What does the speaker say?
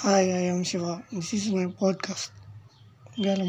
Hi, I am Shiva. This is my podcast. Gala